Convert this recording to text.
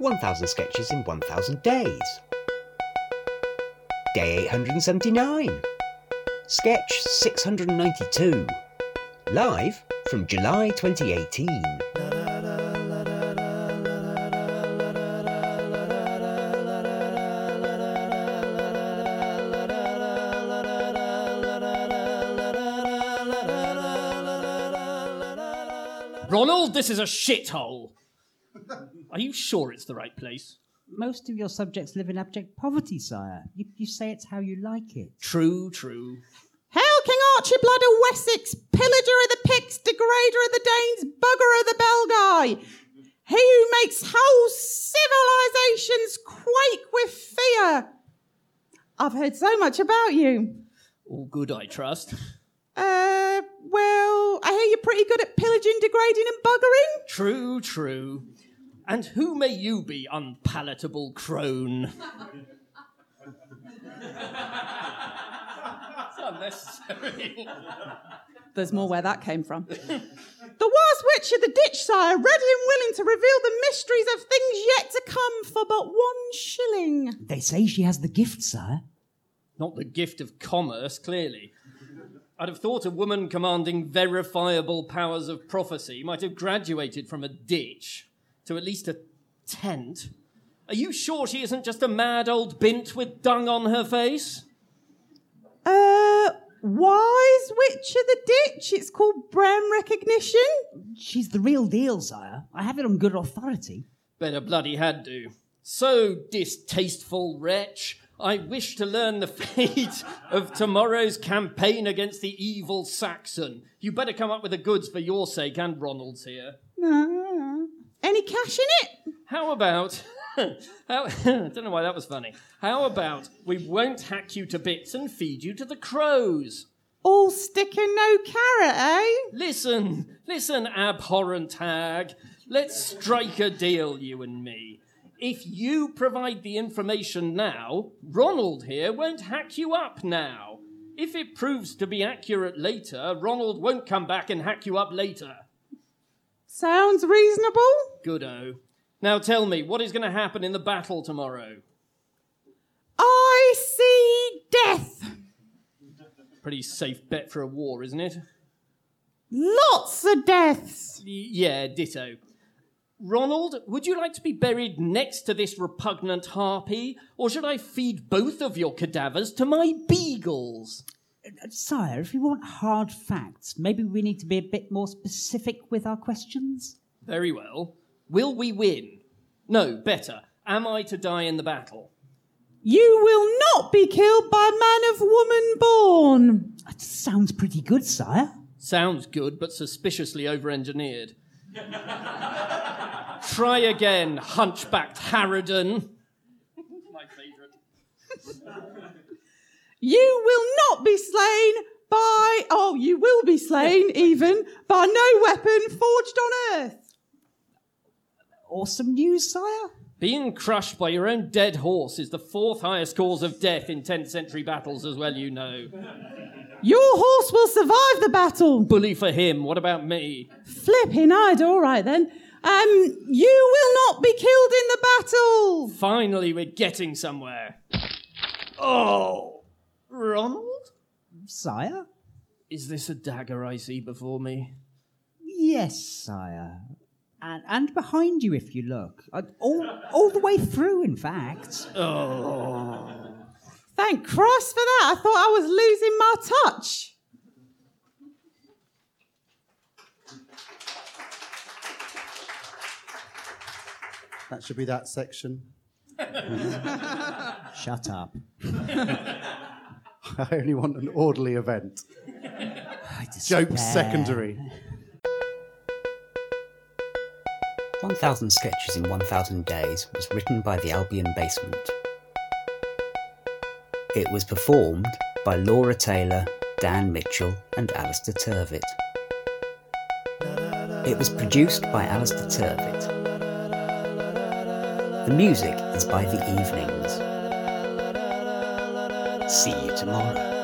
1000 sketches in 1000 days. Day 879. Sketch 692. Live from July 2018. Ronald, this is a shithole. Are you sure it's the right place? Most of your subjects live in abject poverty, sire. You, you say it's how you like it. True, true. Hail King Archibald of Wessex, pillager of the Picts, degrader of the Danes, bugger of the Belgae. He who makes whole civilizations quake with fear. I've heard so much about you. All good, I trust. Uh, well, I hear you're pretty good at pillaging, degrading, and buggering. True, true. And who may you be, unpalatable crone? it's unnecessary. There's more where that came from. the wise witch of the ditch, sire, ready and willing to reveal the mysteries of things yet to come for but one shilling. They say she has the gift, sire. Not the gift of commerce, clearly. I'd have thought a woman commanding verifiable powers of prophecy might have graduated from a ditch to at least a tent. Are you sure she isn't just a mad old bint with dung on her face? Uh, wise witch of the ditch. It's called brand recognition. She's the real deal, sire. I have it on good authority. Better bloody had to. So distasteful wretch. I wish to learn the fate of tomorrow's campaign against the evil Saxon. You better come up with the goods for your sake and Ronald's here. Any cash in it? How about. How, I don't know why that was funny. How about we won't hack you to bits and feed you to the crows? All stick and no carrot, eh? Listen, listen, abhorrent hag. Let's strike a deal, you and me. If you provide the information now, Ronald here won't hack you up now. If it proves to be accurate later, Ronald won't come back and hack you up later. Sounds reasonable. Goodo. Now tell me, what is going to happen in the battle tomorrow? I see death. Pretty safe bet for a war, isn't it? Lots of deaths. Y- yeah, ditto. Ronald, would you like to be buried next to this repugnant harpy, or should I feed both of your cadavers to my beagles? Uh, Sire, if you want hard facts, maybe we need to be a bit more specific with our questions. Very well. Will we win? No, better. Am I to die in the battle? You will not be killed by man of woman born. That sounds pretty good, sire. Sounds good, but suspiciously over engineered. Try again, hunchbacked Harridan. My favourite. You will not be slain by, oh, you will be slain even by no weapon forged on earth. Awesome news, sire. Being crushed by your own dead horse is the fourth highest cause of death in 10th century battles, as well you know. Your horse will survive the battle. Bully for him, what about me? Flipping I'd all right then. Um, you will not be killed in the battle. Finally, we're getting somewhere. Oh, Ronald? Sire? Is this a dagger I see before me? Yes, sire. And, and behind you, if you look. Uh, all, all the way through, in fact. Oh. Thank Christ for that. I thought I was losing my touch. That should be that section. Shut up. I only want an orderly event. I Jokes secondary. 1000 Sketches in 1000 Days was written by the Albion Basement. It was performed by Laura Taylor, Dan Mitchell, and Alistair Turvitt. It was produced by Alistair Turvitt. The music is by The Evenings. See you tomorrow.